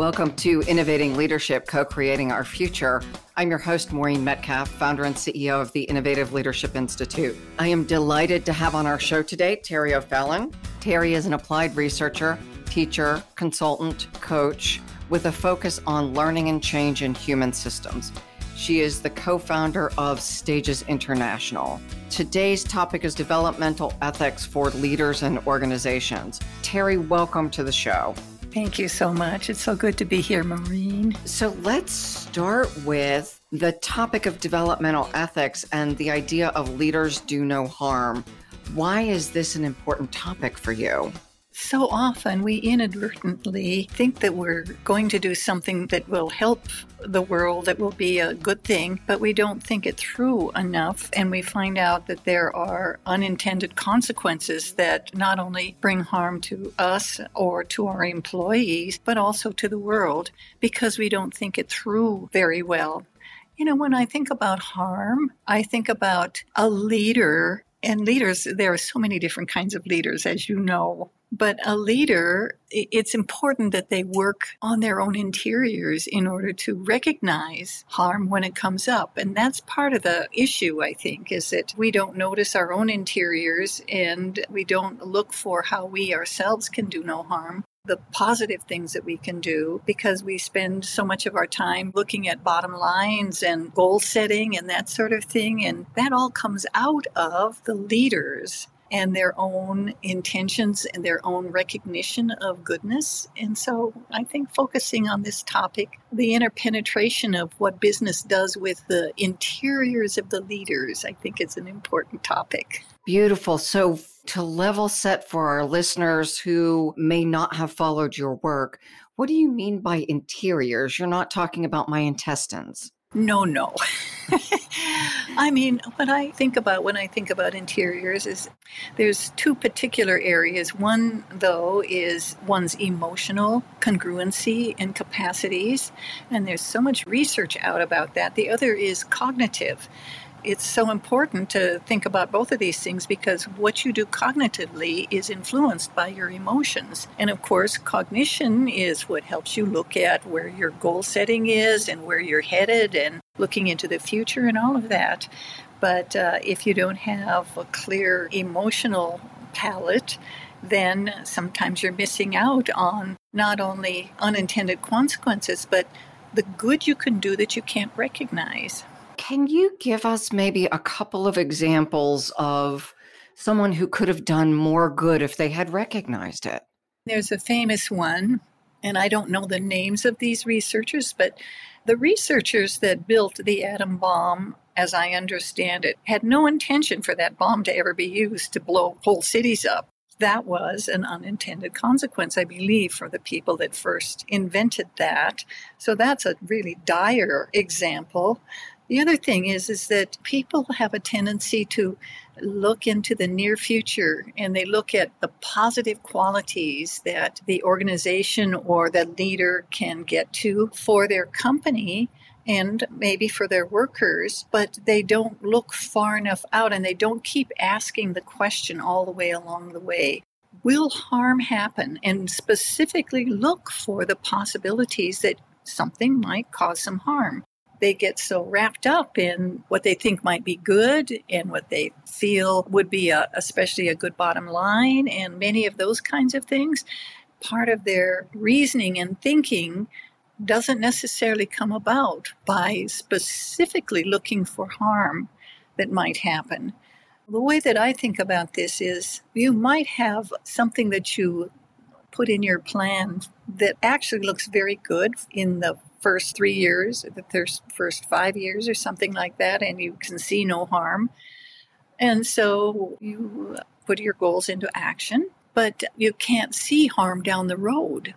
Welcome to Innovating Leadership, Co Creating Our Future. I'm your host, Maureen Metcalf, founder and CEO of the Innovative Leadership Institute. I am delighted to have on our show today Terry O'Fallon. Terry is an applied researcher, teacher, consultant, coach with a focus on learning and change in human systems. She is the co founder of Stages International. Today's topic is developmental ethics for leaders and organizations. Terry, welcome to the show. Thank you so much. It's so good to be here, Maureen. So let's start with the topic of developmental ethics and the idea of leaders do no harm. Why is this an important topic for you? So often we inadvertently think that we're going to do something that will help the world, that will be a good thing, but we don't think it through enough. And we find out that there are unintended consequences that not only bring harm to us or to our employees, but also to the world because we don't think it through very well. You know, when I think about harm, I think about a leader and leaders, there are so many different kinds of leaders, as you know. But a leader, it's important that they work on their own interiors in order to recognize harm when it comes up. And that's part of the issue, I think, is that we don't notice our own interiors and we don't look for how we ourselves can do no harm the positive things that we can do because we spend so much of our time looking at bottom lines and goal setting and that sort of thing. And that all comes out of the leaders and their own intentions and their own recognition of goodness. And so I think focusing on this topic, the interpenetration of what business does with the interiors of the leaders, I think is an important topic. Beautiful. So to level set for our listeners who may not have followed your work, what do you mean by interiors? You're not talking about my intestines. No, no. I mean, what I think about when I think about interiors is there's two particular areas. One, though, is one's emotional congruency and capacities, and there's so much research out about that. The other is cognitive it's so important to think about both of these things because what you do cognitively is influenced by your emotions. And of course, cognition is what helps you look at where your goal setting is and where you're headed and looking into the future and all of that. But uh, if you don't have a clear emotional palette, then sometimes you're missing out on not only unintended consequences, but the good you can do that you can't recognize. Can you give us maybe a couple of examples of someone who could have done more good if they had recognized it? There's a famous one, and I don't know the names of these researchers, but the researchers that built the atom bomb, as I understand it, had no intention for that bomb to ever be used to blow whole cities up. That was an unintended consequence, I believe, for the people that first invented that. So that's a really dire example. The other thing is is that people have a tendency to look into the near future and they look at the positive qualities that the organization or the leader can get to for their company and maybe for their workers, but they don't look far enough out and they don't keep asking the question all the way along the way. Will harm happen? And specifically look for the possibilities that something might cause some harm they get so wrapped up in what they think might be good and what they feel would be a, especially a good bottom line and many of those kinds of things part of their reasoning and thinking doesn't necessarily come about by specifically looking for harm that might happen. The way that I think about this is you might have something that you put in your plan that actually looks very good in the first three years, the first five years, or something like that, and you can see no harm. And so you put your goals into action, but you can't see harm down the road.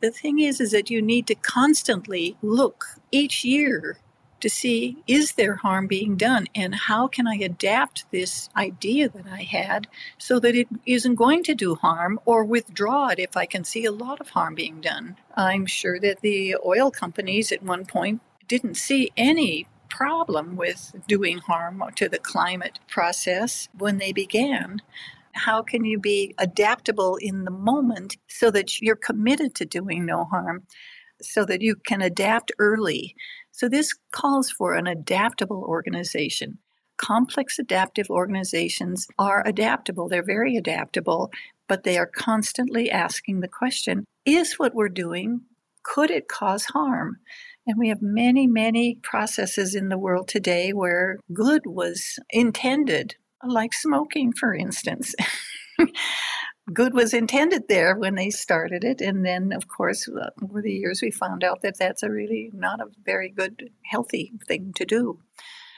The thing is, is that you need to constantly look each year to see is there harm being done and how can I adapt this idea that I had so that it isn't going to do harm or withdraw it if I can see a lot of harm being done. I'm sure that the oil companies at one point didn't see any problem with doing harm to the climate process when they began. How can you be adaptable in the moment so that you're committed to doing no harm? so that you can adapt early. So, this calls for an adaptable organization. Complex adaptive organizations are adaptable, they're very adaptable, but they are constantly asking the question is what we're doing, could it cause harm? And we have many, many processes in the world today where good was intended, like smoking, for instance. good was intended there when they started it. And then, of course, uh, over the years, we found out that that's a really not a very good, healthy thing to do.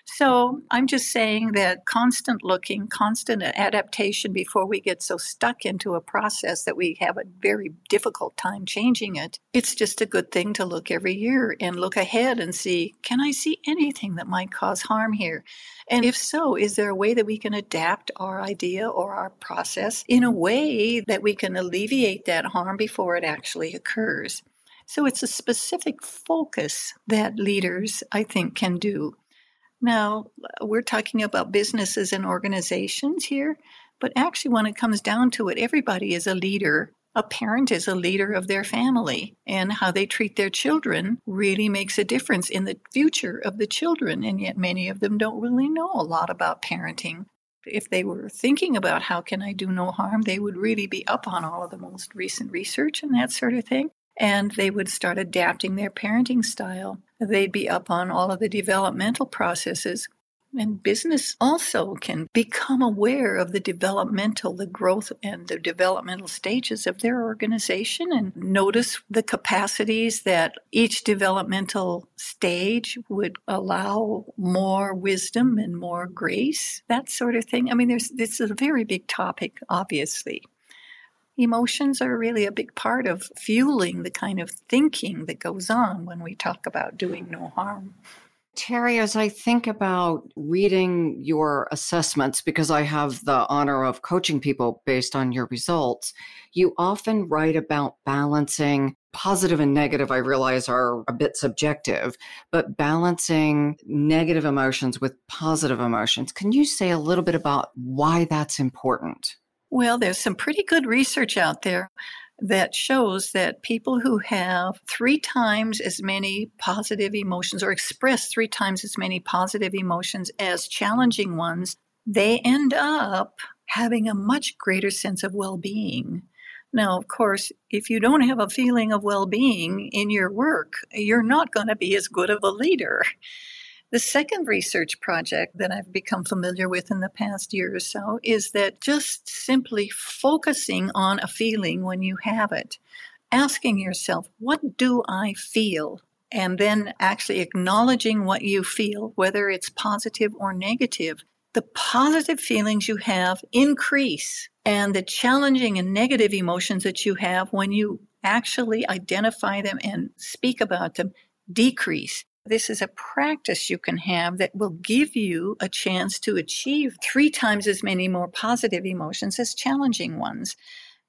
So I'm just saying that constant looking, constant adaptation before we get so stuck into a process that we have a very difficult time changing it. It's just a good thing to look every year and look ahead and see can I see anything that might cause harm here? And if so, is there a way that we can adapt our idea or our process in a way that we can alleviate that harm before it actually occurs? So it's a specific focus that leaders, I think, can do. Now, we're talking about businesses and organizations here, but actually, when it comes down to it, everybody is a leader. A parent is a leader of their family, and how they treat their children really makes a difference in the future of the children. And yet, many of them don't really know a lot about parenting. If they were thinking about how can I do no harm, they would really be up on all of the most recent research and that sort of thing and they would start adapting their parenting style. They'd be up on all of the developmental processes. And business also can become aware of the developmental, the growth and the developmental stages of their organization and notice the capacities that each developmental stage would allow more wisdom and more grace, that sort of thing. I mean, there's, it's a very big topic, obviously. Emotions are really a big part of fueling the kind of thinking that goes on when we talk about doing no harm. Terry, as I think about reading your assessments, because I have the honor of coaching people based on your results, you often write about balancing positive and negative, I realize are a bit subjective, but balancing negative emotions with positive emotions. Can you say a little bit about why that's important? Well, there's some pretty good research out there that shows that people who have three times as many positive emotions or express three times as many positive emotions as challenging ones, they end up having a much greater sense of well being. Now, of course, if you don't have a feeling of well being in your work, you're not going to be as good of a leader. The second research project that I've become familiar with in the past year or so is that just simply focusing on a feeling when you have it, asking yourself, what do I feel? And then actually acknowledging what you feel, whether it's positive or negative. The positive feelings you have increase, and the challenging and negative emotions that you have when you actually identify them and speak about them decrease. This is a practice you can have that will give you a chance to achieve three times as many more positive emotions as challenging ones.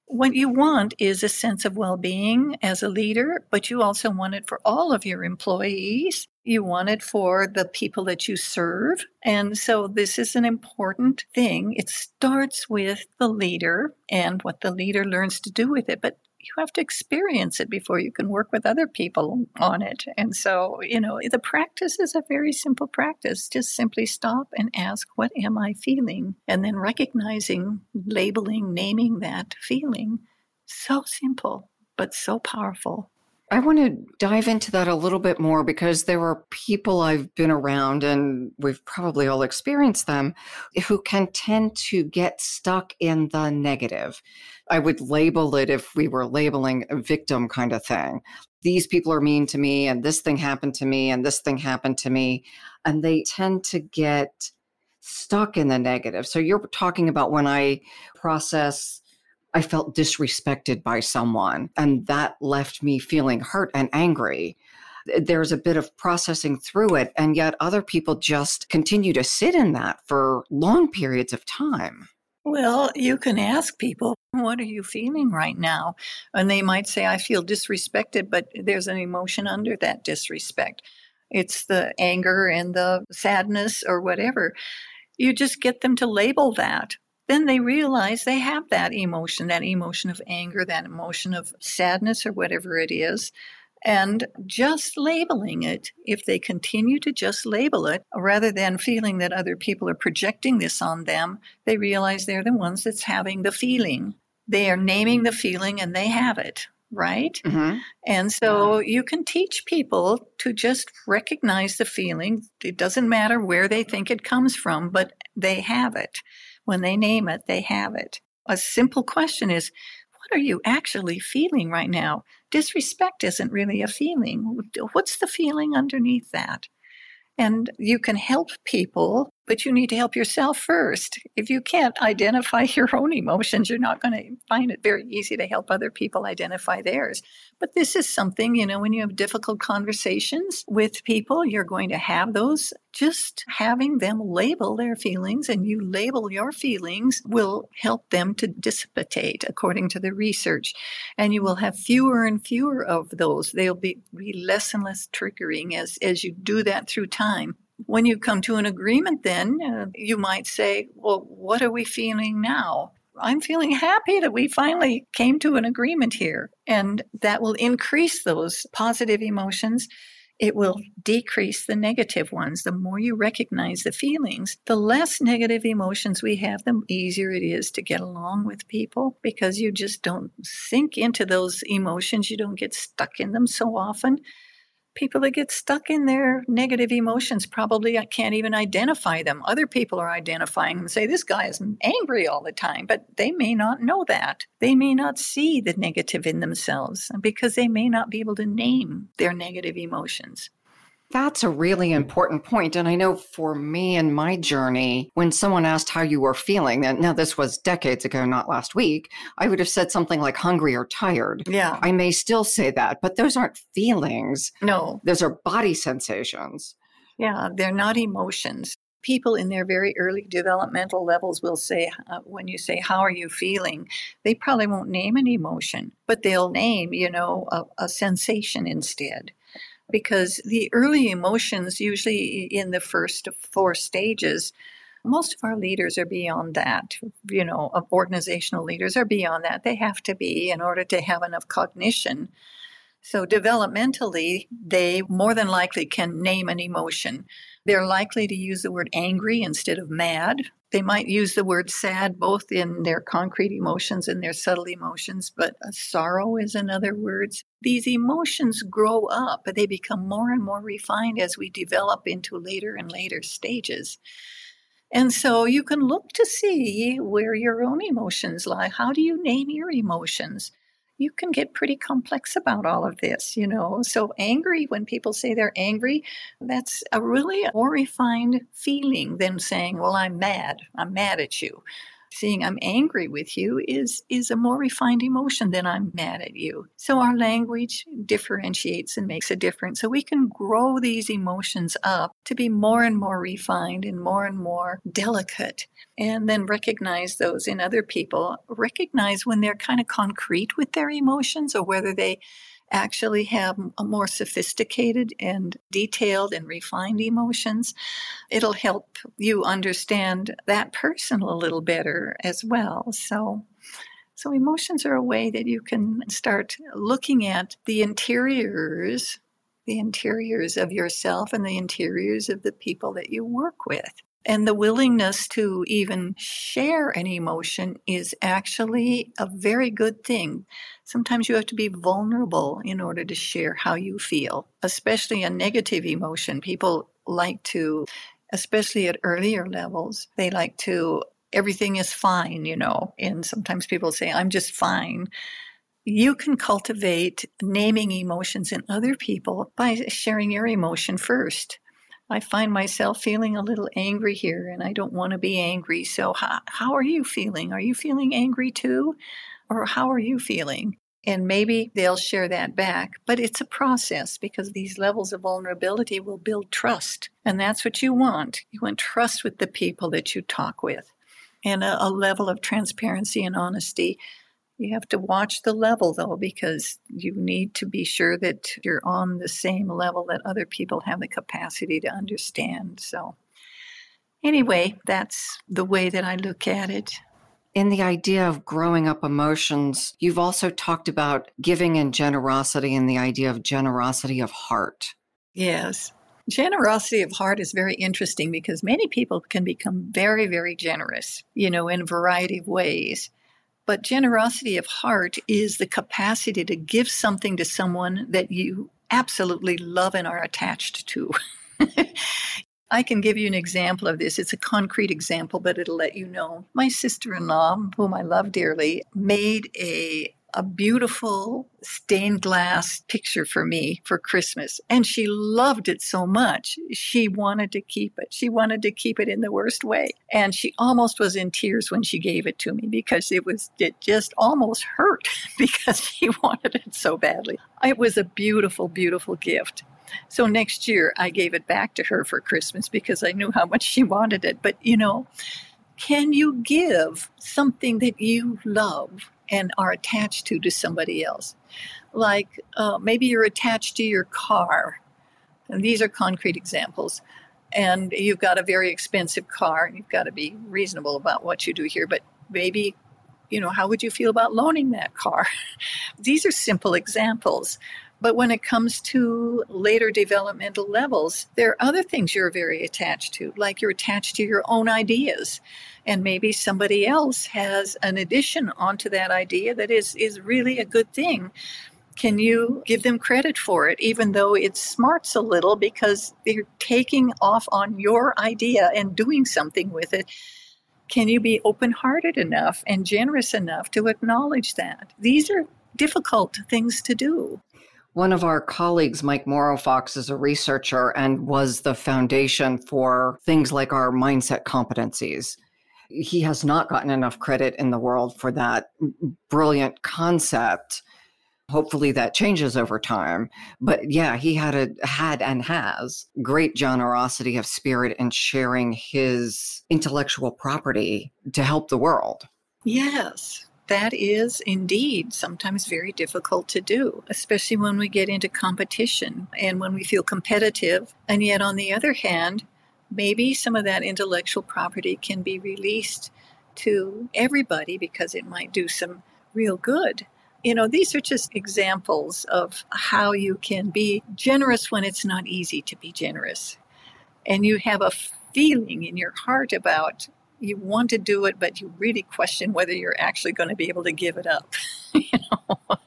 What you want is a sense of well being as a leader, but you also want it for all of your employees. You want it for the people that you serve. And so this is an important thing. It starts with the leader and what the leader learns to do with it. But you have to experience it before you can work with other people on it. And so, you know, the practice is a very simple practice. Just simply stop and ask, What am I feeling? And then recognizing, labeling, naming that feeling. So simple, but so powerful. I want to dive into that a little bit more because there are people I've been around, and we've probably all experienced them, who can tend to get stuck in the negative. I would label it if we were labeling a victim kind of thing. These people are mean to me, and this thing happened to me, and this thing happened to me. And they tend to get stuck in the negative. So you're talking about when I process I felt disrespected by someone, and that left me feeling hurt and angry. There's a bit of processing through it, and yet other people just continue to sit in that for long periods of time. Well, you can ask people, what are you feeling right now? And they might say, I feel disrespected, but there's an emotion under that disrespect. It's the anger and the sadness or whatever. You just get them to label that then they realize they have that emotion, that emotion of anger, that emotion of sadness, or whatever it is. And just labeling it, if they continue to just label it, rather than feeling that other people are projecting this on them, they realize they're the ones that's having the feeling. They are naming the feeling and they have it, right? Mm-hmm. And so you can teach people to just recognize the feeling. It doesn't matter where they think it comes from, but they have it. When they name it, they have it. A simple question is, what are you actually feeling right now? Disrespect isn't really a feeling. What's the feeling underneath that? And you can help people, but you need to help yourself first. If you can't identify your own emotions, you're not going to find it very easy to help other people identify theirs. But this is something, you know, when you have difficult conversations with people, you're going to have those. Just having them label their feelings and you label your feelings will help them to dissipate according to the research. And you will have fewer and fewer of those. They'll be, be less and less triggering as, as you do that through time when you come to an agreement, then uh, you might say, Well, what are we feeling now? I'm feeling happy that we finally came to an agreement here. And that will increase those positive emotions. It will decrease the negative ones. The more you recognize the feelings, the less negative emotions we have, the easier it is to get along with people because you just don't sink into those emotions. You don't get stuck in them so often people that get stuck in their negative emotions probably can't even identify them. Other people are identifying them, say, This guy is angry all the time, but they may not know that. They may not see the negative in themselves because they may not be able to name their negative emotions. That's a really important point. And I know for me in my journey, when someone asked how you were feeling, and now this was decades ago, not last week, I would have said something like hungry or tired. Yeah. I may still say that, but those aren't feelings. No. Those are body sensations. Yeah, they're not emotions. People in their very early developmental levels will say, uh, when you say, How are you feeling? They probably won't name an emotion, but they'll name, you know, a, a sensation instead because the early emotions, usually in the first four stages, most of our leaders are beyond that. You know, organizational leaders are beyond that. They have to be in order to have enough cognition. So, developmentally, they more than likely can name an emotion. They're likely to use the word angry instead of mad. They might use the word sad both in their concrete emotions and their subtle emotions, but uh, sorrow is another word. These emotions grow up, they become more and more refined as we develop into later and later stages. And so you can look to see where your own emotions lie. How do you name your emotions? You can get pretty complex about all of this, you know. So, angry, when people say they're angry, that's a really more refined feeling than saying, Well, I'm mad. I'm mad at you seeing I'm angry with you is is a more refined emotion than I'm mad at you. So our language differentiates and makes a difference. So we can grow these emotions up to be more and more refined and more and more delicate and then recognize those in other people. Recognize when they're kind of concrete with their emotions or whether they actually have more sophisticated and detailed and refined emotions. It'll help you understand that person a little better as well. So, so emotions are a way that you can start looking at the interiors, the interiors of yourself and the interiors of the people that you work with. And the willingness to even share an emotion is actually a very good thing. Sometimes you have to be vulnerable in order to share how you feel, especially a negative emotion. People like to, especially at earlier levels, they like to, everything is fine, you know. And sometimes people say, I'm just fine you can cultivate naming emotions in other people by sharing your emotion first. I find myself feeling a little angry here and I don't want to be angry. So, how, how are you feeling? Are you feeling angry too? Or how are you feeling? And maybe they'll share that back, but it's a process because these levels of vulnerability will build trust. And that's what you want. You want trust with the people that you talk with and a, a level of transparency and honesty you have to watch the level though, because you need to be sure that you're on the same level that other people have the capacity to understand. So, anyway, that's the way that I look at it. In the idea of growing up emotions, you've also talked about giving and generosity and the idea of generosity of heart. Yes. Generosity of heart is very interesting because many people can become very, very generous, you know, in a variety of ways. But generosity of heart is the capacity to give something to someone that you absolutely love and are attached to. I can give you an example of this. It's a concrete example, but it'll let you know. My sister in law, whom I love dearly, made a a beautiful stained glass picture for me for Christmas. And she loved it so much. She wanted to keep it. She wanted to keep it in the worst way. And she almost was in tears when she gave it to me because it was, it just almost hurt because she wanted it so badly. It was a beautiful, beautiful gift. So next year I gave it back to her for Christmas because I knew how much she wanted it. But you know, can you give something that you love and are attached to to somebody else. Like uh, maybe you're attached to your car. And these are concrete examples. And you've got a very expensive car, and you've got to be reasonable about what you do here. But maybe, you know, how would you feel about loaning that car? these are simple examples. But when it comes to later developmental levels, there are other things you're very attached to, like you're attached to your own ideas. And maybe somebody else has an addition onto that idea that is, is really a good thing. Can you give them credit for it, even though it smarts a little because they're taking off on your idea and doing something with it? Can you be open hearted enough and generous enough to acknowledge that? These are difficult things to do. One of our colleagues, Mike Morrow Fox, is a researcher and was the foundation for things like our mindset competencies. He has not gotten enough credit in the world for that brilliant concept. Hopefully that changes over time. But yeah, he had a had and has great generosity of spirit in sharing his intellectual property to help the world. Yes, that is indeed sometimes very difficult to do, especially when we get into competition and when we feel competitive. And yet, on the other hand, maybe some of that intellectual property can be released to everybody because it might do some real good. You know, these are just examples of how you can be generous when it's not easy to be generous. And you have a feeling in your heart about you want to do it, but you really question whether you're actually going to be able to give it up. you know?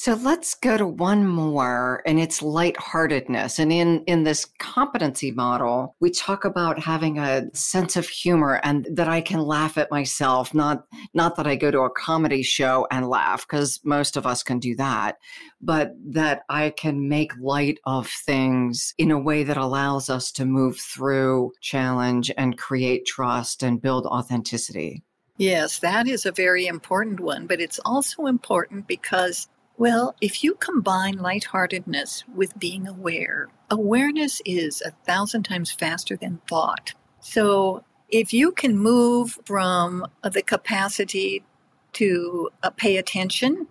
So let's go to one more, and it's lightheartedness. And in, in this competency model, we talk about having a sense of humor and that I can laugh at myself, not, not that I go to a comedy show and laugh, because most of us can do that, but that I can make light of things in a way that allows us to move through challenge and create trust and build authenticity. Yes, that is a very important one, but it's also important because well, if you combine lightheartedness with being aware, awareness is a thousand times faster than thought. So if you can move from the capacity to uh, pay attention,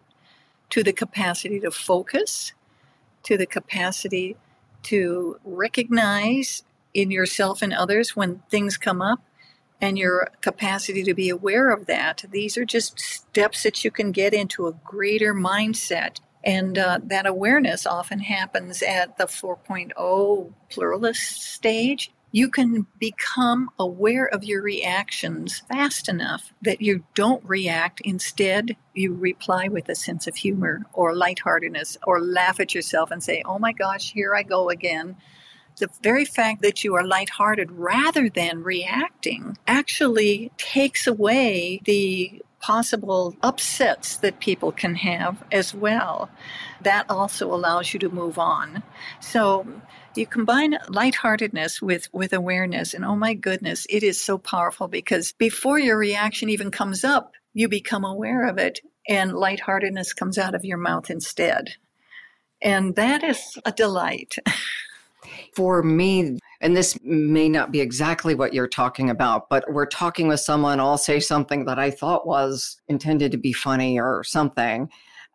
to the capacity to focus, to the capacity to recognize in yourself and others when things come up, and your capacity to be aware of that. These are just steps that you can get into a greater mindset. And uh, that awareness often happens at the 4.0 pluralist stage. You can become aware of your reactions fast enough that you don't react. Instead, you reply with a sense of humor or lightheartedness or laugh at yourself and say, Oh my gosh, here I go again the very fact that you are lighthearted rather than reacting actually takes away the possible upsets that people can have as well. That also allows you to move on. So you combine lightheartedness with, with awareness, and oh my goodness, it is so powerful because before your reaction even comes up, you become aware of it, and lightheartedness comes out of your mouth instead. And that is a delight. For me, and this may not be exactly what you're talking about, but we're talking with someone, I'll say something that I thought was intended to be funny or something.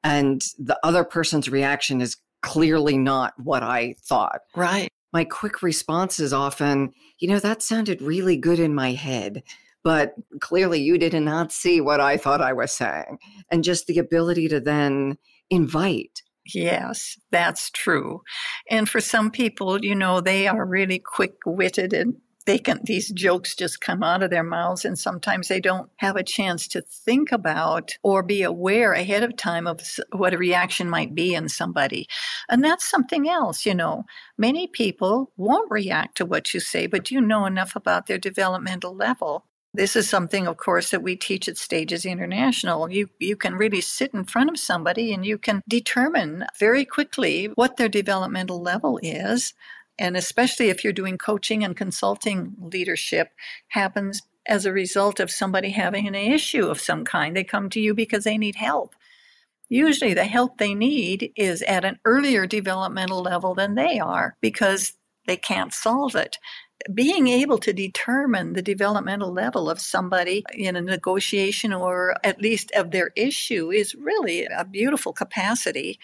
And the other person's reaction is clearly not what I thought. Right. My quick response is often, you know, that sounded really good in my head, but clearly you did not see what I thought I was saying. And just the ability to then invite. Yes, that's true. And for some people, you know, they are really quick witted and they can these jokes just come out of their mouths and sometimes they don't have a chance to think about or be aware ahead of time of what a reaction might be in somebody and that's something else you know many people won't react to what you say but you know enough about their developmental level this is something, of course, that we teach at Stages International. You, you can really sit in front of somebody and you can determine very quickly what their developmental level is and especially if you're doing coaching and consulting leadership, happens as a result of somebody having an issue of some kind. They come to you because they need help. Usually, the help they need is at an earlier developmental level than they are because they can't solve it. Being able to determine the developmental level of somebody in a negotiation or at least of their issue is really a beautiful capacity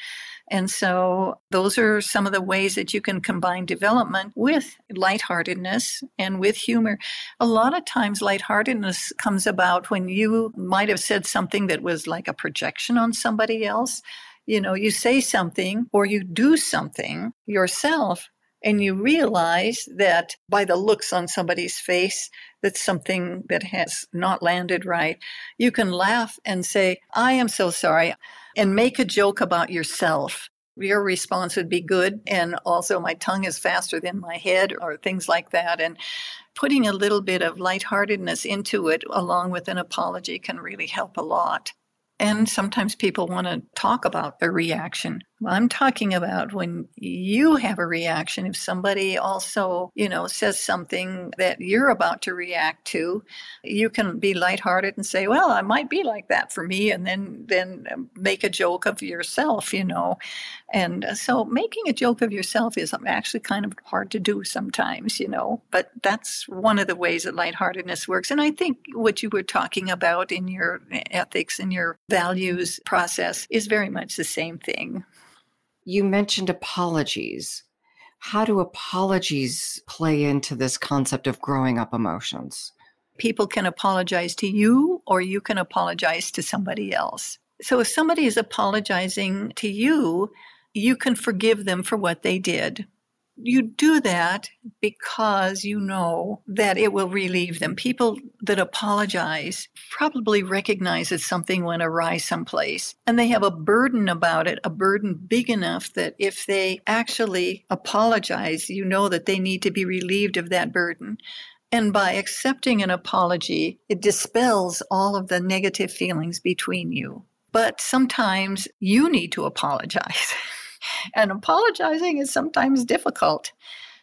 and so those are some of the ways that you can combine development with lightheartedness and with humor. A lot of times lightheartedness comes about when you might have said something that was like a projection on somebody else. You know, you say something or you do something yourself and you realize that by the looks on somebody's face that's something that has not landed right you can laugh and say i am so sorry and make a joke about yourself your response would be good and also my tongue is faster than my head or things like that and putting a little bit of lightheartedness into it along with an apology can really help a lot and sometimes people want to talk about a reaction. I'm talking about when you have a reaction. If somebody also, you know, says something that you're about to react to, you can be lighthearted and say, "Well, I might be like that for me," and then then um, make a joke of yourself, you know. And uh, so, making a joke of yourself is actually kind of hard to do sometimes, you know. But that's one of the ways that lightheartedness works. And I think what you were talking about in your ethics and your values process is very much the same thing. You mentioned apologies. How do apologies play into this concept of growing up emotions? People can apologize to you, or you can apologize to somebody else. So if somebody is apologizing to you, you can forgive them for what they did you do that because you know that it will relieve them. People that apologize probably recognize that something went awry someplace and they have a burden about it, a burden big enough that if they actually apologize, you know that they need to be relieved of that burden. And by accepting an apology, it dispels all of the negative feelings between you. But sometimes you need to apologize. and apologizing is sometimes difficult.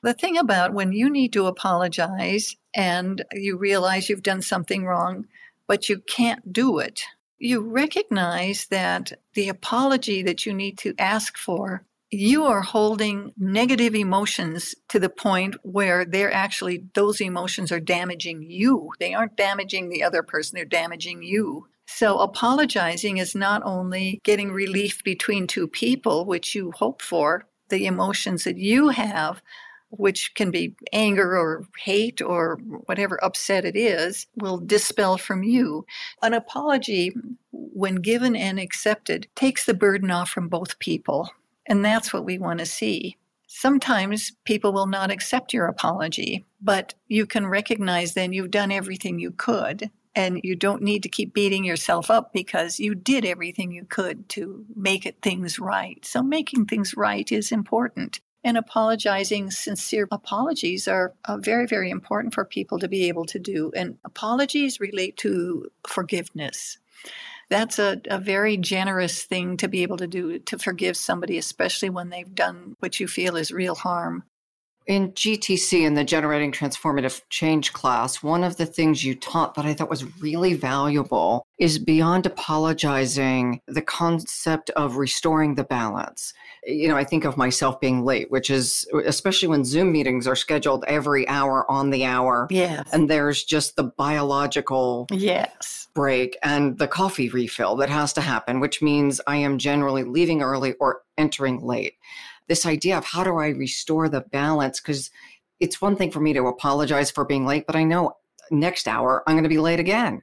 The thing about when you need to apologize and you realize you've done something wrong, but you can't do it, you recognize that the apology that you need to ask for, you are holding negative emotions to the point where they're actually, those emotions are damaging you. They aren't damaging the other person, they're damaging you. So, apologizing is not only getting relief between two people, which you hope for, the emotions that you have, which can be anger or hate or whatever upset it is, will dispel from you. An apology, when given and accepted, takes the burden off from both people. And that's what we want to see. Sometimes people will not accept your apology, but you can recognize then you've done everything you could and you don't need to keep beating yourself up because you did everything you could to make it things right. So making things right is important. And apologizing, sincere apologies are uh, very, very important for people to be able to do. And apologies relate to forgiveness. That's a, a very generous thing to be able to do to forgive somebody, especially when they've done what you feel is real harm. In GTC, in the Generating Transformative Change class, one of the things you taught that I thought was really valuable is beyond apologizing, the concept of restoring the balance. You know, I think of myself being late, which is especially when Zoom meetings are scheduled every hour on the hour. Yes. And there's just the biological yes. break and the coffee refill that has to happen, which means I am generally leaving early or entering late this idea of how do I restore the balance? Because it's one thing for me to apologize for being late, but I know next hour, I'm going to be late again.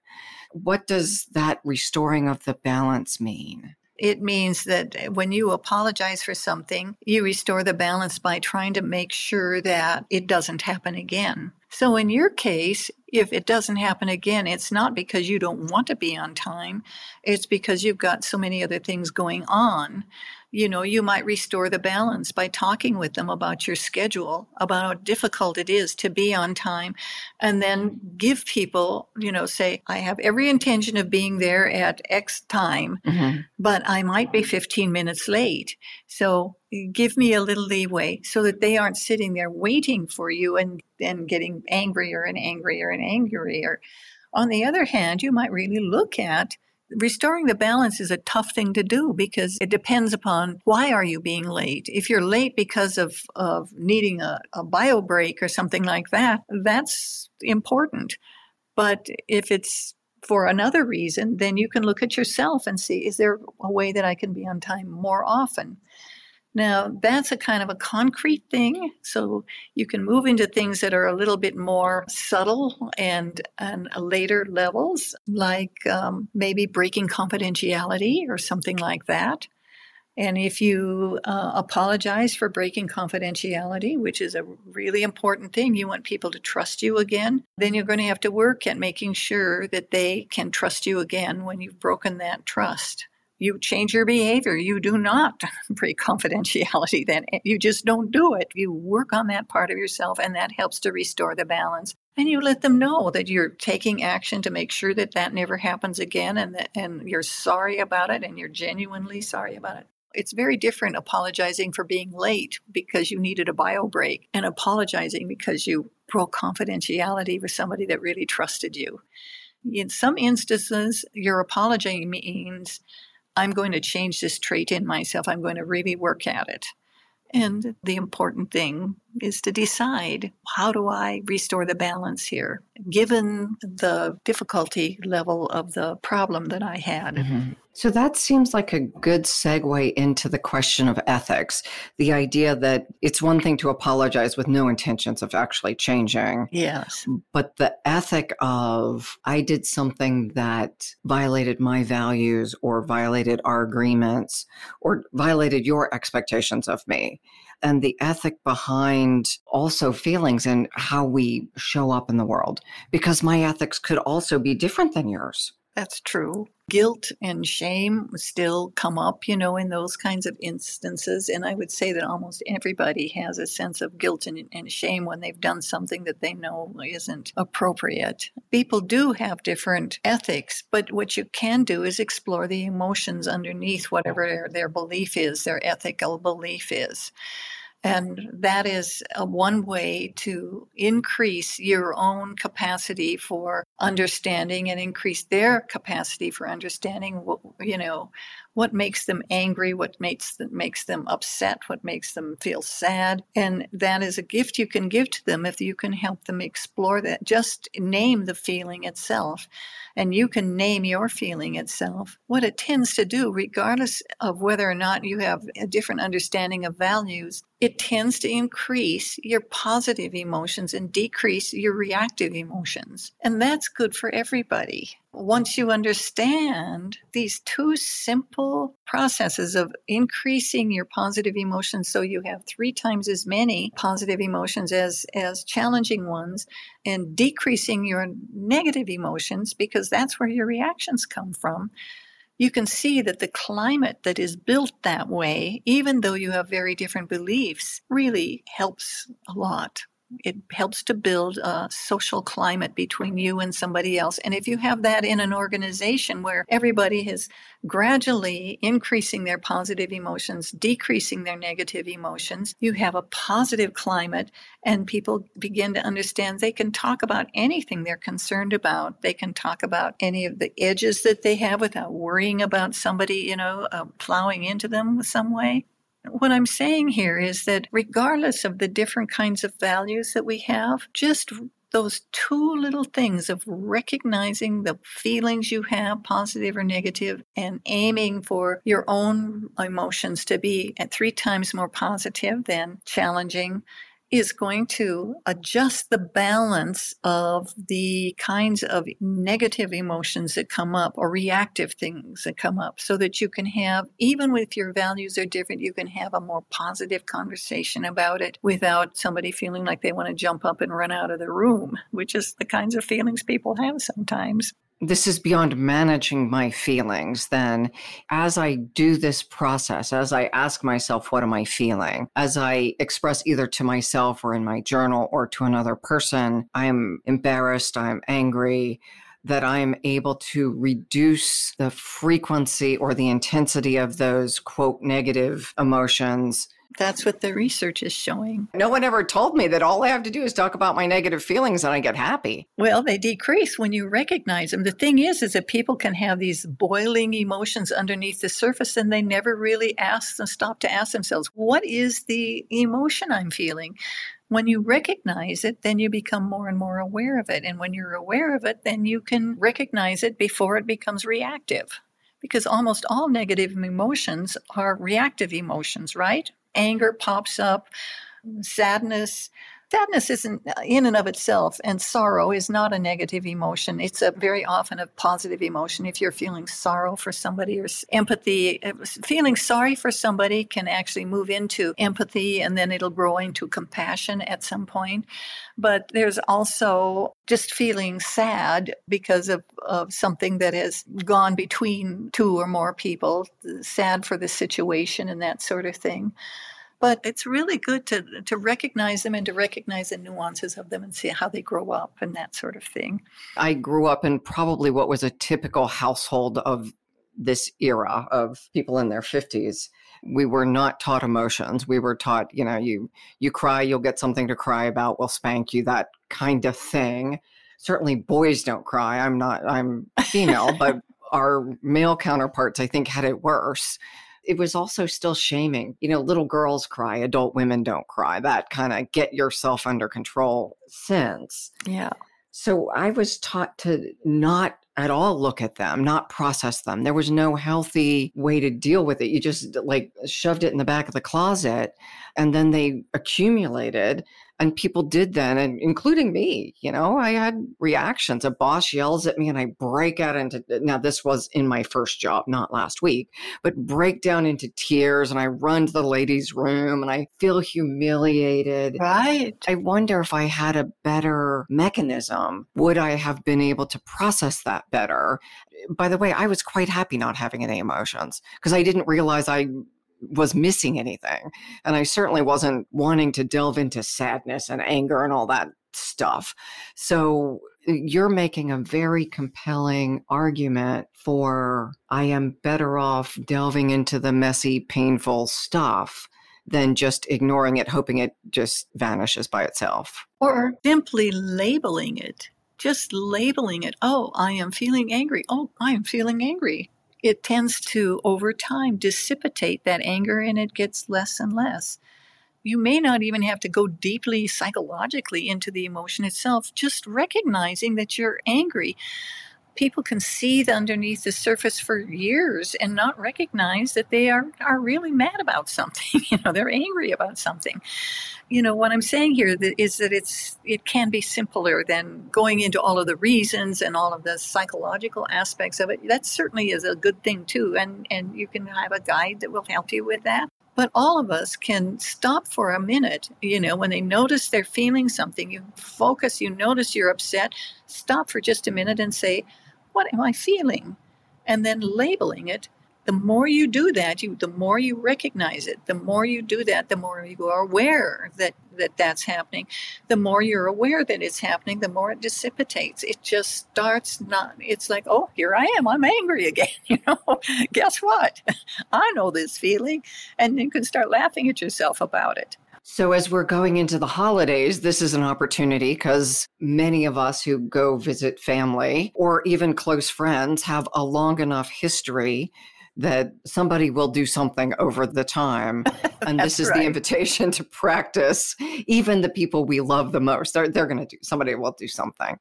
What does that restoring of the balance mean? It means that eh, when you apologize for something, you restore the balance by trying to make sure that it doesn't happen again. So, in your case, if it doesn't happen again, it's not because you don't want to be on time, it's because you've got so many other things going on you know, you might restore the balance by talking with them about your schedule, about how difficult it is to be on time, and then give people, you know, say, I have every intention of being there at X time, mm-hmm. but I might be 15 minutes late. So give me a little leeway so that they aren't sitting there waiting for you and then getting angrier and angrier and angrier. On the other hand, you might really look at restoring the balance is a tough thing to do because it depends upon why are you being late. If you're late because of, of needing a, a bio break or something like that, that's important. But if it's for another reason, then you can look at yourself and see is there a way that I can be on time more often? Now, that's a kind of a concrete thing. So you can move into things that are a little bit more subtle and, and later levels, like um, maybe breaking confidentiality or something like that. And if you uh, apologize for breaking confidentiality, which is a really important thing, you want people to trust you again, then you're going to have to work at making sure that they can trust you again when you've broken that trust you change your behavior. You do not break confidentiality, then you just don't do it. You work on that part of yourself, and that helps to restore the balance. And you let them know that you're taking action to make sure that that never happens again, and that, and you're sorry about it, and you're genuinely sorry about it. It's very different apologizing for being late because you needed a bio break and apologizing because you broke confidentiality with somebody that really trusted you. In some instances, your apology means I'm going to change this trait in myself. I'm going to really work at it. And the important thing is to decide how do I restore the balance here, given the difficulty level of the problem that I had. Mm-hmm. So that seems like a good segue into the question of ethics. The idea that it's one thing to apologize with no intentions of actually changing. Yes. But the ethic of I did something that violated my values or violated our agreements or violated your expectations of me. And the ethic behind also feelings and how we show up in the world, because my ethics could also be different than yours. That's true. Guilt and shame still come up, you know, in those kinds of instances. And I would say that almost everybody has a sense of guilt and, and, shame when they've done something that they know isn't appropriate. People do have different ethics, but what you can do is explore the emotions underneath whatever their, their belief is, their ethical belief is. And that is one way to increase your own capacity for understanding and increase their capacity for understanding, you know, what makes them angry, what makes them, makes them upset, what makes them feel sad. And that is a gift you can give to them if you can help them explore that. Just name the feeling itself, and you can name your feeling itself. What it tends to do, regardless of whether or not you have a different understanding of values, it tends to increase your positive emotions and decrease your reactive emotions. And that's good for everybody once you understand these two simple processes of increasing your positive emotions so you have three times as many positive emotions as as challenging ones and decreasing your negative emotions because that's where your reactions come from you can see that the climate that is built that way even though you have very different beliefs really helps a lot it helps to build a social climate between you and somebody else. And if you have that in an organization where everybody is gradually increasing their positive emotions, decreasing their negative emotions, you have a positive climate and people begin to understand they can talk about anything they're concerned about. They can talk about any of the edges that they have without worrying about somebody, you know, uh, plowing into them some way. What I'm saying here is that regardless of the different kinds of values that we have, just those two little things of recognizing the feelings you have, positive or negative, and aiming for your own emotions to be at three times more positive than challenging is going to adjust the balance of the kinds of negative emotions that come up or reactive things that come up so that you can have, even if your values are different, you can have a more positive conversation about it without somebody feeling like they want to jump up and run out of the room, which is the kinds of feelings people have sometimes this is beyond managing my feelings then as i do this process as i ask myself what am i feeling? As i express either to myself or in my journal or to another person i'm embarrassed i'm angry that i'm able to reduce the frequency or the intensity of those quote negative emotions that's what the research is showing. No one ever told me that all I have to do is talk about my negative feelings and I get happy. Well, they decrease when you recognize them. The thing is, is that people can have these boiling emotions underneath the surface and they never really ask and stop to ask themselves, what is the emotion I'm feeling? When you recognize it, then you become more and more aware of it. And when you're aware of it, then you can recognize it before it becomes reactive because almost all negative emotions are reactive emotions, right? Anger pops up, sadness. Sadness isn't in and of itself, and sorrow is not a negative emotion. It's a very often a positive emotion. If you're feeling sorrow for somebody or empathy, uh, feeling sorry for somebody can actually move into empathy and then it'll grow into compassion at some point. But there's also just feeling sad because of, of something that has gone between two or more people, sad for the situation and that sort of thing but it's really good to to recognize them and to recognize the nuances of them and see how they grow up and that sort of thing. I grew up in probably what was a typical household of this era of people in their 50s we were not taught emotions. We were taught you know you you cry you'll get something to cry about we'll spank you that kind of thing. Certainly boys don't cry. I'm not i'm female but our male counterparts i think had it worse it was also still shaming. You know, little girls cry, adult women don't cry. That kind of get yourself under control sense. Yeah. So I was taught to not at all look at them, not process them. There was no healthy way to deal with it. You just like shoved it in the back of the closet and then they accumulated and people did then and including me you know i had reactions. A boss yells at me and i break out into now this was in my first job not last week but break down into tears and i run to the ladies room and i feel humiliated. Right. I wonder if i had a better mechanism would i have been able to process that better? By the way i was quite happy not having any emotions because i didn't realize i was missing anything. And I certainly wasn't wanting to delve into sadness and anger and all that stuff. So you're making a very compelling argument for I am better off delving into the messy, painful stuff than just ignoring it, hoping it just vanishes by itself. Or simply labeling it. Just labeling it. Oh, I am feeling angry. Oh, I am feeling angry it tends to, over time, dissipate that anger and it gets less and less. You may not even have to go deeply psychologically into the emotion itself, just recognizing that you're angry. People can seethe underneath the surface for years and not recognize that they are, are really mad about something. you know, they're angry about something you know what i'm saying here is that it's it can be simpler than going into all of the reasons and all of the psychological aspects of it that certainly is a good thing too and and you can have a guide that will help you with that but all of us can stop for a minute you know when they notice they're feeling something you focus you notice you're upset stop for just a minute and say what am i feeling? And then labeling it the more you do that you the more you recognize it the more you do that the more you are aware that that that's happening. The more you're aware that it's happening the more it dissipates. It just starts not it's like oh here i am i'm angry again you know? Guess what? I know this feeling. And you can start laughing at yourself about it so, as we're going into the holidays, this is an opportunity because many of us who go visit family or even close friends have a long enough history that somebody will do something over the time. And this is right. the invitation to practice. Even the people we love the most, they're, they're going to do, somebody will do something.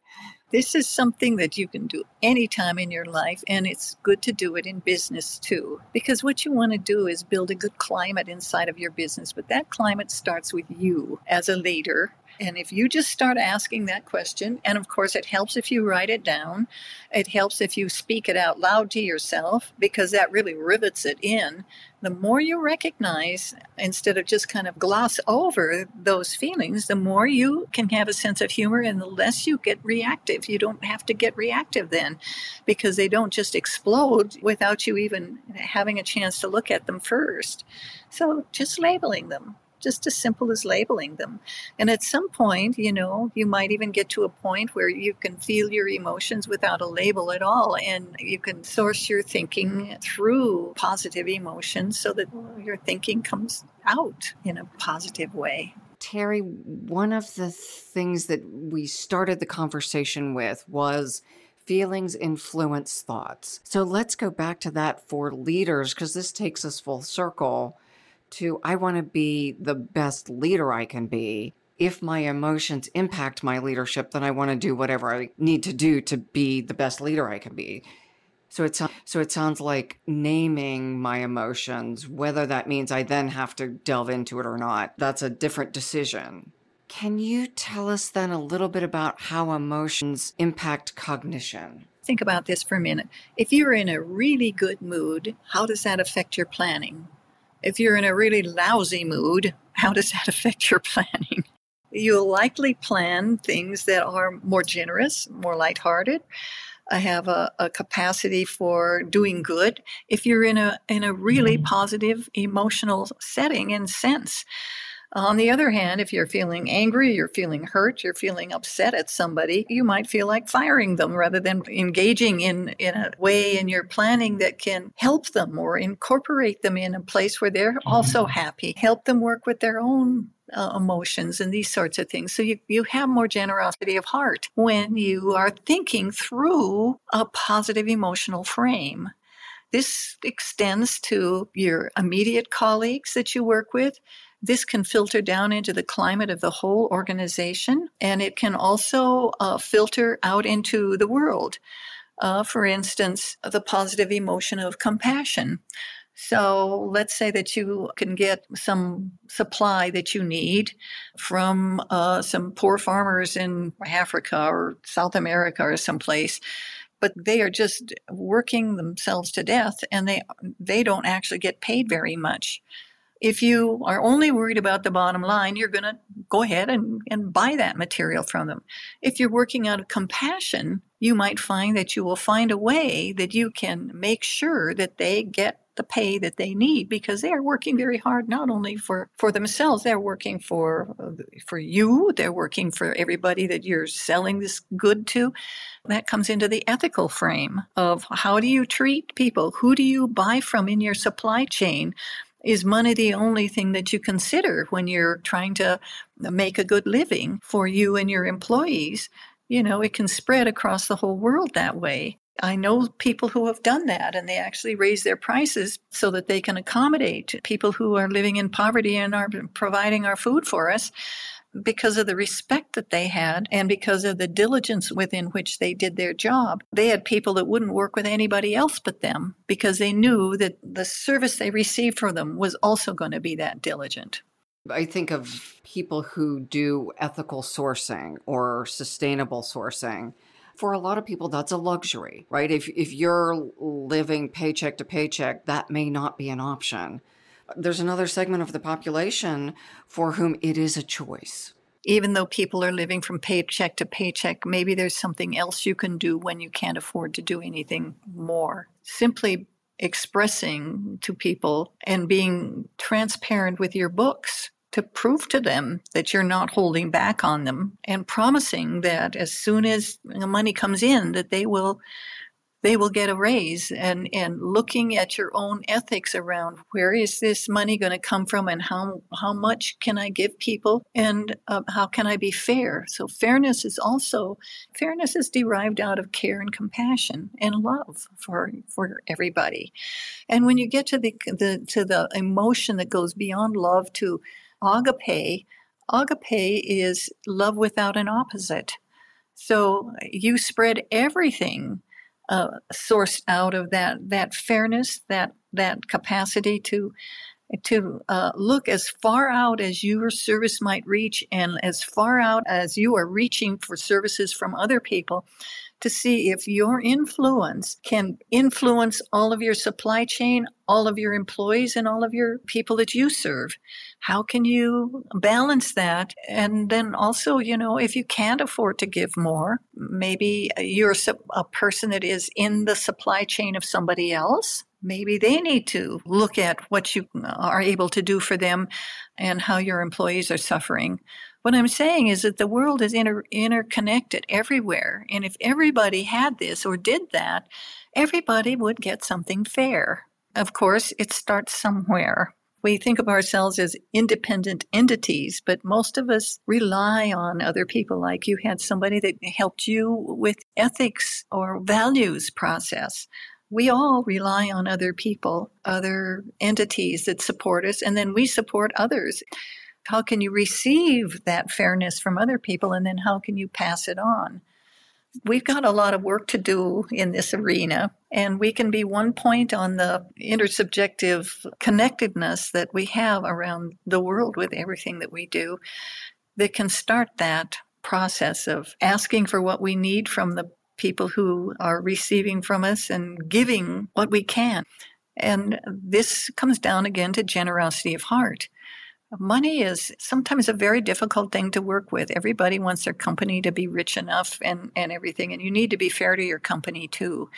This is something that you can do anytime in your life, and it's good to do it in business too. Because what you want to do is build a good climate inside of your business, but that climate starts with you as a leader and if you just start asking that question, and of course, it helps if you write it down, it helps if you speak it out loud to yourself because that really rivets it in. The more you recognize, instead of just kind of gloss over those feelings, the more you can have a sense of humor and the less you get reactive. You don't have to get reactive then because they don't just explode without you even having a chance to look at them first. So just labeling them just as simple as labeling them. And at some point, you know, you might even get to a point where you can feel your emotions without a label at all. And you can source your thinking through positive emotions so that your thinking comes out in a positive way. Terry, one of the things that we started the conversation with was feelings influence thoughts. So let's go back to that for leaders because this takes us full circle to I want to be the best leader I can be. If my emotions impact my leadership, then I want to do whatever I need to do to be the best leader I can be. So it so it sounds like naming my emotions, whether that means I then have to delve into it or not. That's a different decision. Can you tell us then a little bit about how emotions impact cognition? Think about this for a minute. If you're in a really good mood, how does that affect your planning? If you're in a really lousy mood, how does that affect your planning? You'll likely plan things that are more generous, more lighthearted. I have a, a, capacity for doing good if you're in a in a really mm-hmm. positive emotional setting and sense. On the other hand, if you're feeling angry, you're feeling hurt, you're feeling upset at somebody, you might feel like firing them rather than engaging in, in a way in your planning that can help them or incorporate them in a place where they're also mm-hmm. happy, help them work with their own uh, emotions and these sorts of things. So you, you have more generosity of heart when you are thinking through a positive emotional frame. This extends to your immediate colleagues that you work with, this can filter down into the climate of the whole organization, and it can also uh, filter out into the world. Uh, for instance, the positive emotion of compassion. So let's say that you can get some supply that you need from uh, some poor farmers in Africa or South America or someplace, but they are just working themselves to death and they they don't actually get paid very much if you are only worried about the bottom line, you're going to go ahead and, and buy that material from them. If you're working out of compassion, you might find that you will find a way that you can make sure that they get the pay that they need because they are working very hard not only for for themselves they're working for for you they're working for everybody that you're selling this good to. That comes into the ethical frame of how do you treat people? Who do you buy from in your supply chain is money the only thing that you consider when you're trying to make a good living for you and your employees? You know, it can spread across the whole world that way. I know people who have done that and they actually raise their prices so that they can accommodate people who are living in poverty and are providing our food for us because of the respect that they had and because of the diligence within which they did their job. They had people that wouldn't work with anybody else but them because they knew that the service they received from them was also going to be that diligent. I think of people who do ethical sourcing or sustainable sourcing. For a lot of people, that's a luxury, right? If, if you're living paycheck to paycheck, that may not be an option there's another segment of the population for whom it is a choice. Even though people are living from paycheck to paycheck, maybe there's something else you can do when you can't afford to do anything more. Simply expressing to people and being transparent with your books to prove to them that you're not holding back on them and promising that as soon as money comes in that they will they will get a raise. And and looking at your own ethics around where is this money going to come from and how how much can I give people and uh, how can I be fair? So fairness is also fairness is derived out of care and compassion and love for for everybody. And when you get to the, the to the emotion that goes beyond love to agape agape is love without an opposite. So you spread everything uh, sourced out of that that fairness, that that capacity to to uh, look as far out as your service might reach and as far out as you are reaching for services from other people to see if your influence can influence all of your supply chain, all of your employees, and all of your people that you serve. How can you balance that? And then also, you know, if you can't afford to give more, maybe you're a person that is in the supply chain of somebody else maybe they need to look at what you are able to do for them and how your employees are suffering. What I'm saying is that the world is inter- interconnected everywhere. And if everybody had this or did that, everybody would get something fair. Of course, it starts somewhere. We think of ourselves as independent entities, but most of us rely on other people. Like you had somebody that helped you with ethics or values process we all rely on other people, other entities that support us, and then we support others. How can you receive that fairness from other people, and then how can you pass it on? We've got a lot of work to do in this arena, and we can be one point on the intersubjective connectedness that we have around the world with everything that we do that can start that process of asking for what we need from the people who are receiving from us and giving what we can. And this comes down again to generosity of heart. Money is sometimes a very difficult thing to work with. Everybody wants their company to be rich enough and, and everything, and you need to be fair to your company too.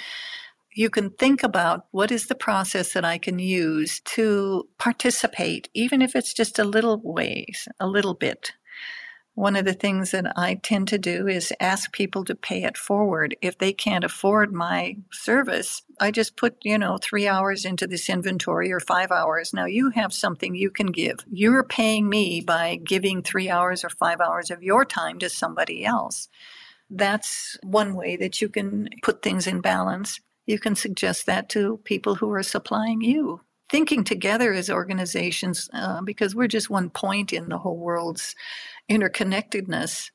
You can think about what is the process that I can use to participate, even if it's just a little ways, a little bit one of the things that I tend to do is ask people to pay it forward. If they can't afford my service, I just put, you know, three hours into this inventory or five hours. Now you have something you can give. You're paying me by giving three hours or five hours of your time to somebody else. That's one way that you can put things in balance. You can suggest that to people who are supplying you thinking together as organizations uh, because we're just one point in the whole world's interconnectedness,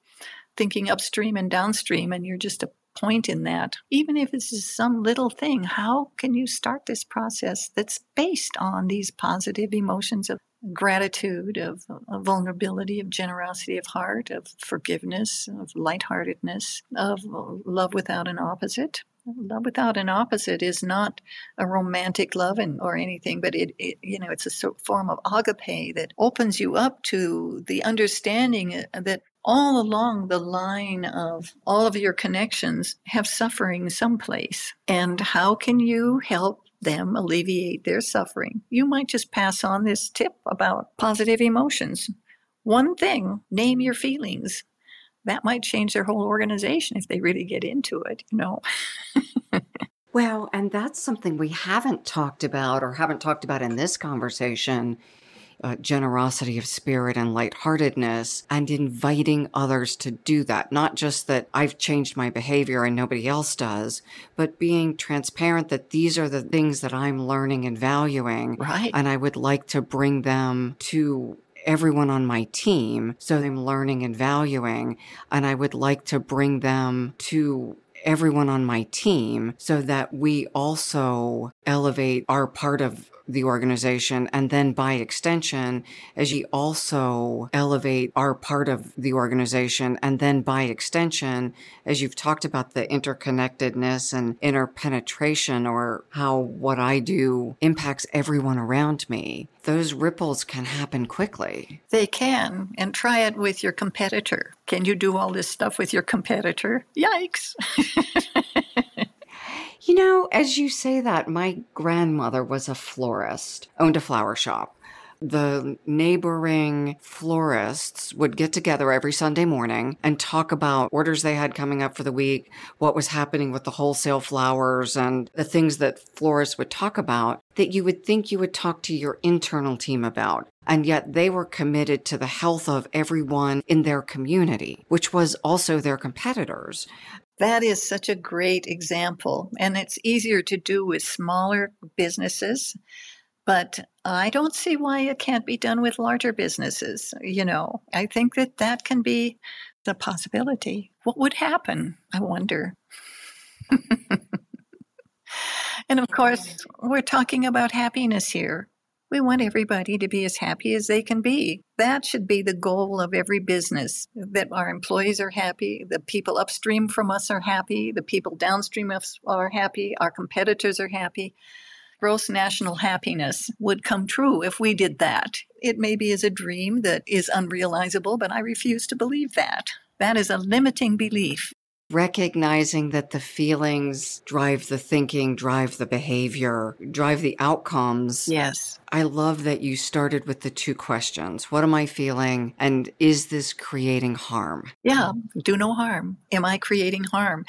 thinking upstream and downstream, and you're just a point in that. Even if it's just some little thing, how can you start this process that's based on these positive emotions of gratitude, of, of, vulnerability, of generosity of heart, of forgiveness, of lightheartedness, of love without an opposite? Love without an opposite is not a romantic love and, or anything, but it, it, you know, it's a form of agape that opens you up to the understanding uh, that all along the line of all of your connections have suffering someplace. And how can you help them alleviate their suffering? You might just pass on this tip about positive emotions. One thing, name your feelings that might change their whole organization if they really get into it, you know. well, and that's something we haven't talked about or haven't talked about in this conversation. Uh, generosity of spirit and lightheartedness and inviting others to do that. Not just that I've changed my behavior and nobody else does, but being transparent that these are the things that I'm learning and valuing. Right. And I would like to bring them to everyone on my team. So I'm learning and valuing, and I would like to bring them to everyone on my team so that we also elevate our part of the organization. And then by extension, as you also elevate our part of the organization. And then by extension, as you've talked about the interconnectedness and interpenetration or how what I do impacts everyone around me, those ripples can happen quickly. They can. And try it with your competitor. Can you do all this stuff with your competitor? Yikes. You know, as you say that, my grandmother was a florist, owned a flower shop. The neighboring florists would get together every Sunday morning and talk about orders they had coming up for the week, what was happening with the wholesale flowers, and the things that florists would talk about that you would think you would talk to your internal team about. And yet they were committed to the health of everyone in their community, which was also their competitors. That is such a great example. And it's easier to do with smaller businesses. But I don't see why it can't be done with larger businesses. You know, I think that that can be the possibility. What would happen? I wonder. and of course, we're talking about happiness here. We want everybody to be as happy as they can be. That should be the goal of every business that our employees are happy, the people upstream from us are happy, the people downstream of us are happy, our competitors are happy. Gross national happiness would come true if we did that. It maybe is a dream that is unrealizable, but I refuse to believe that. That is a limiting belief recognizing that the feelings drive the thinking, drive the behavior, drive the outcomes. Yes. I love that you started with the two questions. What am I feeling? And is this creating harm? Yeah, do no harm. Am I creating harm?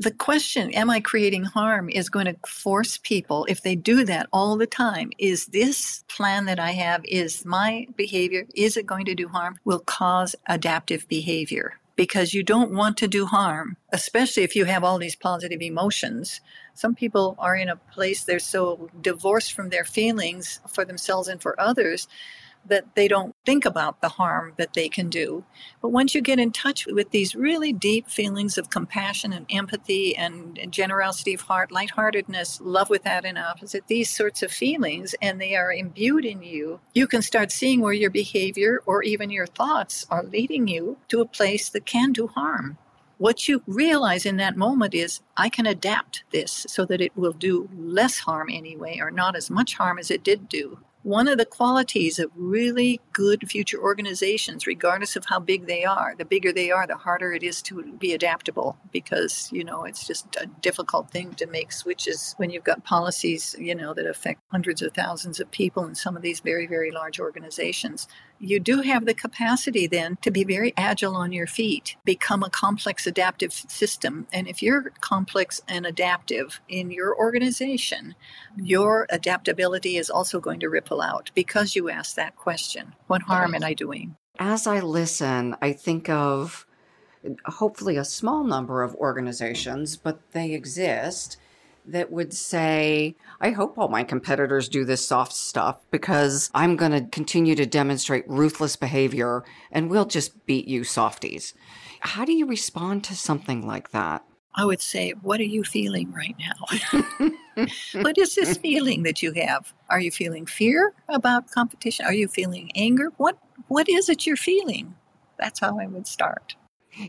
The question, am I creating harm, is going to force people, if they do that all the time, is this plan that I have, is my behavior, is it going to do harm, will cause adaptive behavior because you don't want to do harm, especially if you have all these positive emotions. Some people are in a place they're so divorced from their feelings for themselves and for others that they don't think about the harm that they can do. But once you get in touch with these really deep feelings of compassion and empathy and, generosity of heart, lightheartedness, love without an opposite, these sorts of feelings, and they are imbued in you, you can start seeing where your behavior or even your thoughts are leading you to a place that can do harm. What you realize in that moment is, I can adapt this so that it will do less harm anyway, or not as much harm as it did do. One of the qualities of really good future organizations, regardless of how big they are, the bigger they are, the harder it is to be adaptable because, you know, it's just a difficult thing to make switches when you've got policies, you know, that affect hundreds of thousands of people in some of these very, very large organizations you do have the capacity then to be very agile on your feet, become a complex adaptive system. And if you're complex and adaptive in your organization, your adaptability is also going to ripple out because you ask that question What harm am I doing? As I listen, I think of hopefully a small number of organizations, but they exist that would say, I hope all my competitors do this soft stuff because I'm going to continue to demonstrate ruthless behavior and we'll just beat you softies. How do you respond to something like that? I would say, What are you feeling right now? what is this feeling that you have? Are you feeling fear about competition? Are you feeling anger? What what is it you're feeling? That's how I would start.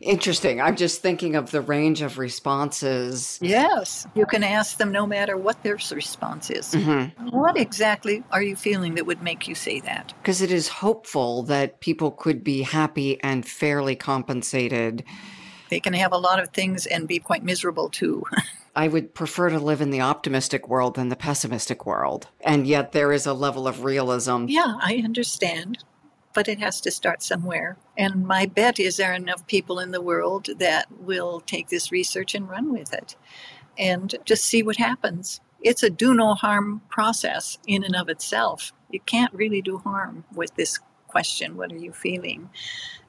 Interesting. I'm just thinking of the range of responses. Yes. You can ask them no matter what their response is. Mm-hmm. What exactly are you feeling that would make you say that? Because it is hopeful that people could be happy and fairly compensated. They can have a lot of things and be quite miserable too. I would prefer to live in the optimistic world than the pessimistic world. And yet there is a level of realism. Yeah, I understand but it has to start somewhere. And my bet is there are enough people in the world that will take this research and run with it and just see what happens. It's a do no harm process in and of itself. You can't really do harm with this question what are you feeling?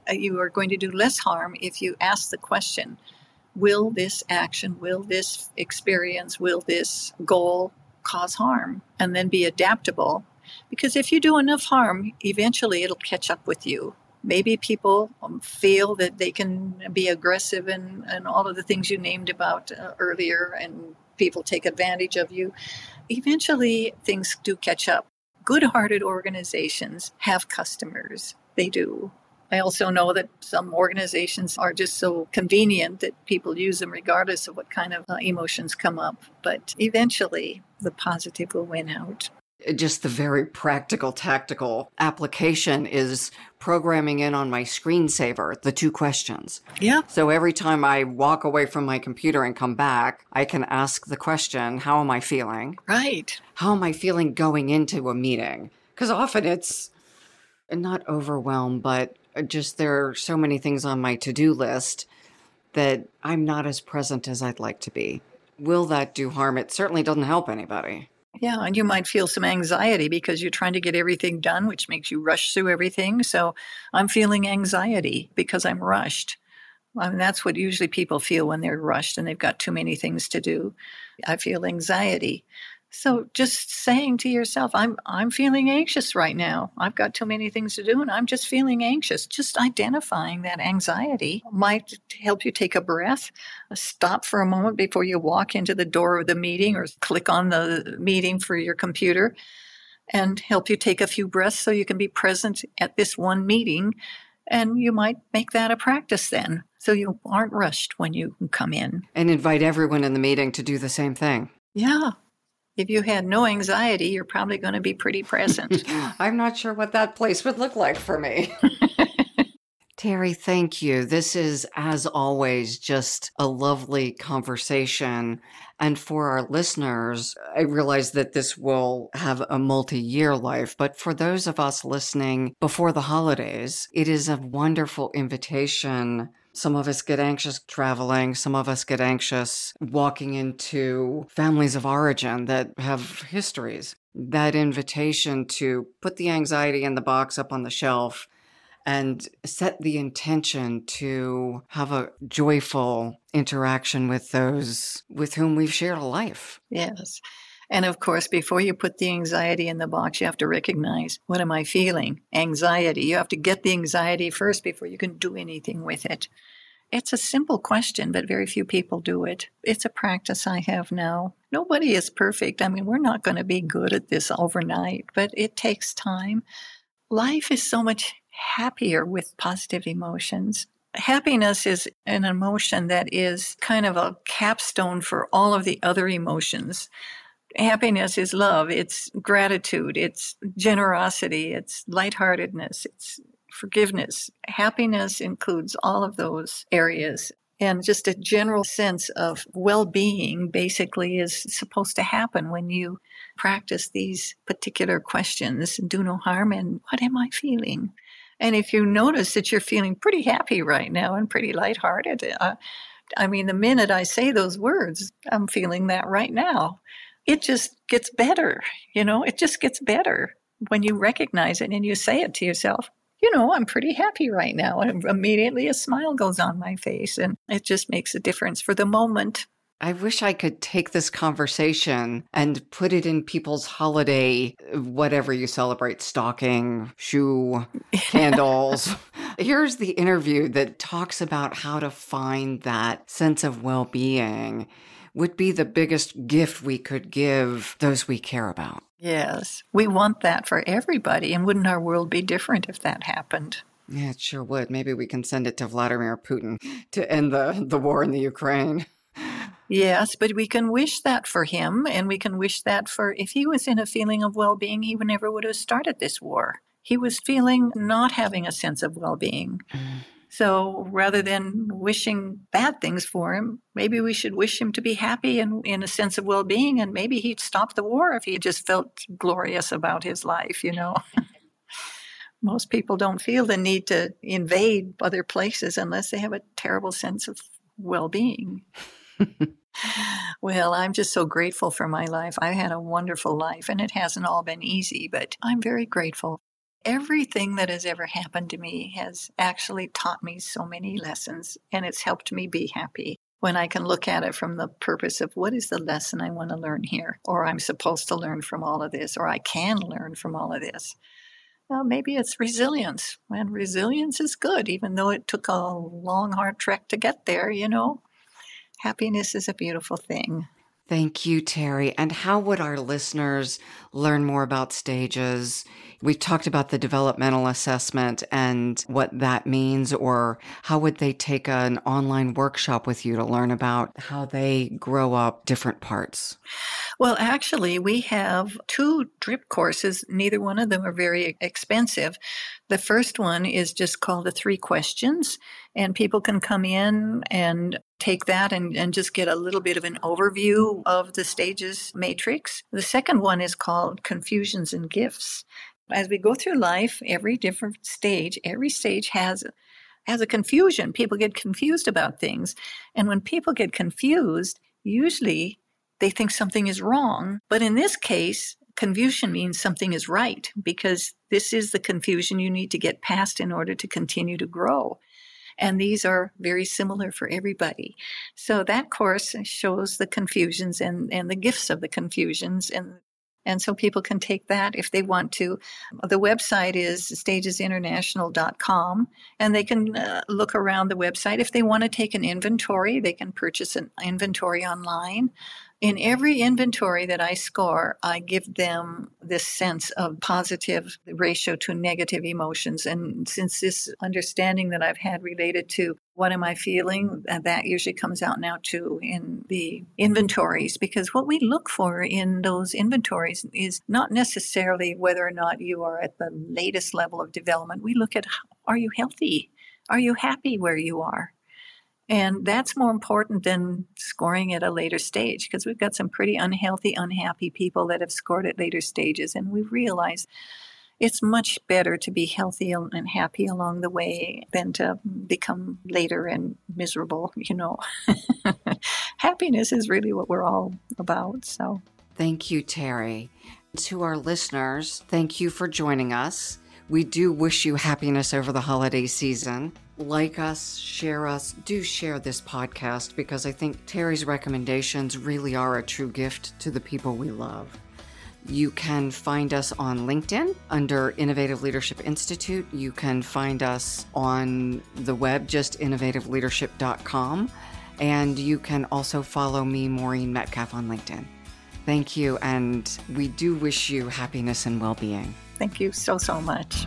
Uh, you are going to do less harm if you ask the question will this action, will this experience, will this goal cause harm? And then be adaptable because if you do enough harm, eventually it'll catch up with you. Maybe people um, feel that they can be aggressive and, and all of the things you named about uh, earlier, and people take advantage of you. Eventually, things do catch up. Good hearted organizations have customers. They do. I also know that some organizations are just so convenient that people use them regardless of what kind of uh, emotions come up. But eventually, the positive will win out just the very practical, tactical application is programming in on my screensaver the two questions. Yeah. So every time I walk away from my computer and come back, I can ask the question, How am I feeling? Right. How am I feeling going into a meeting? Because often it's not overwhelmed, but just there are so many things on my to do list that I'm not as present as I'd like to be. Will that do harm? It certainly doesn't help anybody. Yeah, and you might feel some anxiety because you're trying to get everything done, which makes you rush through everything. So I'm feeling anxiety because I'm rushed. I mean, that's what usually people feel when they're rushed and they've got too many things to do. I feel anxiety. So just saying to yourself, I'm I'm feeling anxious right now. I've got too many things to do and I'm just feeling anxious. Just identifying that anxiety might help you take a breath, uh, stop for a moment before you walk into the door of the meeting or click on the meeting for your computer and help you take a few breaths so you can be present at this one meeting and you might make that a practice then so you aren't rushed when you come in. And invite everyone in the meeting to do the same thing. Yeah, if you had no anxiety, you're probably going to be pretty present. I'm not sure what that place would look like for me. Terry, thank you. This is, as always, just a lovely conversation. And for our listeners, I realize that this will have a multi year life, but for those of us listening before the holidays, it is a wonderful invitation some of us get anxious traveling. Some of us get anxious walking into families of origin that have histories. That invitation to put the anxiety in the box up on the shelf and set the intention to have a joyful interaction with those with whom we've shared a life. Yes. And of course, before you put the anxiety in the box, you have to recognize what am I feeling? Anxiety. You have to get the anxiety first before you can do anything with it. It's a simple question, but very few people do it. It's a practice I have now. Nobody is perfect. I mean, we're not going to be good at this overnight, but it takes time. Life is so much happier with positive emotions. Happiness is an emotion that is kind of a capstone for all of the other emotions happiness is love, it's gratitude, it's generosity, it's lightheartedness, it's forgiveness. Happiness includes all of those areas. And just a general sense of well being basically is supposed to happen when you practice these particular questions do no harm and what am I feeling? And if you notice that you're feeling pretty happy right now and pretty lighthearted, uh, I mean, the minute I say those words, I'm feeling that right now it just gets better. You know, it just gets better when you recognize it and you say it to yourself. You know, I'm pretty happy right now. And immediately a smile goes on my face, and it just makes a difference for the moment. I wish I could take this conversation and put it in people's holiday, whatever you celebrate, stocking, shoe, candles. Here's the interview that talks about how to find that sense of well being would be the biggest gift we could give those we care about. Yes, we want that for everybody. And wouldn't our world be different if that happened? Yeah, it sure would. Maybe we can send it to Vladimir Putin to end the, the war in the Ukraine. Yes, but we can wish that for him, and we can wish that for if he was in a feeling of well being, he never would have started this war. He was feeling not having a sense of well being. Mm. So rather than wishing bad things for him, maybe we should wish him to be happy and in a sense of well being. And maybe he'd stop the war if he just felt glorious about his life, you know. Most people don't feel the need to invade other places unless they have a terrible sense of well being. well, I'm just so grateful for my life. I had a wonderful life and it hasn't all been easy, but I'm very grateful Everything that has ever happened to me has actually taught me so many lessons and it's helped me be happy when I can look at it from the purpose of what is the lesson I want to learn here, or I'm supposed to learn from all of this, or I can learn from all of this. Well, maybe it's resilience, and resilience is good, even though it took a long, hard trek to get there, you know. Happiness is a beautiful thing. Thank you, Terry. And how would our listeners learn more about stages? We've talked about the developmental assessment and what that means, or how would they take an online workshop with you to learn about how they grow up different parts? Well, actually, we have two drip courses. Neither one of them are very expensive. The first one is just called the three questions, and people can come in and take that and, and just get a little bit of an overview of the stages matrix. The second one is called Confusions and Gifts. As we go through life, every different stage, every stage has has a confusion. People get confused about things. And when people get confused, usually they think something is wrong. But in this case, confusion means something is right because this is the confusion you need to get past in order to continue to grow. And these are very similar for everybody. So that course shows the confusions and, and the gifts of the confusions and and so people can take that if they want to. The website is stagesinternational.com, and they can uh, look around the website. If they want to take an inventory, they can purchase an inventory online in every inventory that I score, I give them this sense of positive ratio to negative emotions. And since this understanding that I've had related to what am I feeling, uh, that usually comes out now too in the inventories. Because what we look for in those inventories is not necessarily whether or not you are at the latest level of development. We look at are you healthy? Are you happy where you are? And that's more important than scoring at a later stage because we've got some pretty unhealthy, unhappy people that have scored at later stages. And we've realized it's much better to be healthy and happy along the way than to become later and miserable, you know. Happiness is really what we're all about. So, thank you, Terry. To our listeners, thank you for joining us. We do wish you happiness over the holiday season like us, share us, do share this podcast because I think Terry's recommendations really are a true gift to the people we love. You can find us on LinkedIn under Innovative Leadership Institute. You can find us on the web, just innovativeleadership.com. And you can also follow me, Maureen Metcalf, on LinkedIn. Thank you. And we do wish you happiness and well being. Thank you so, so much.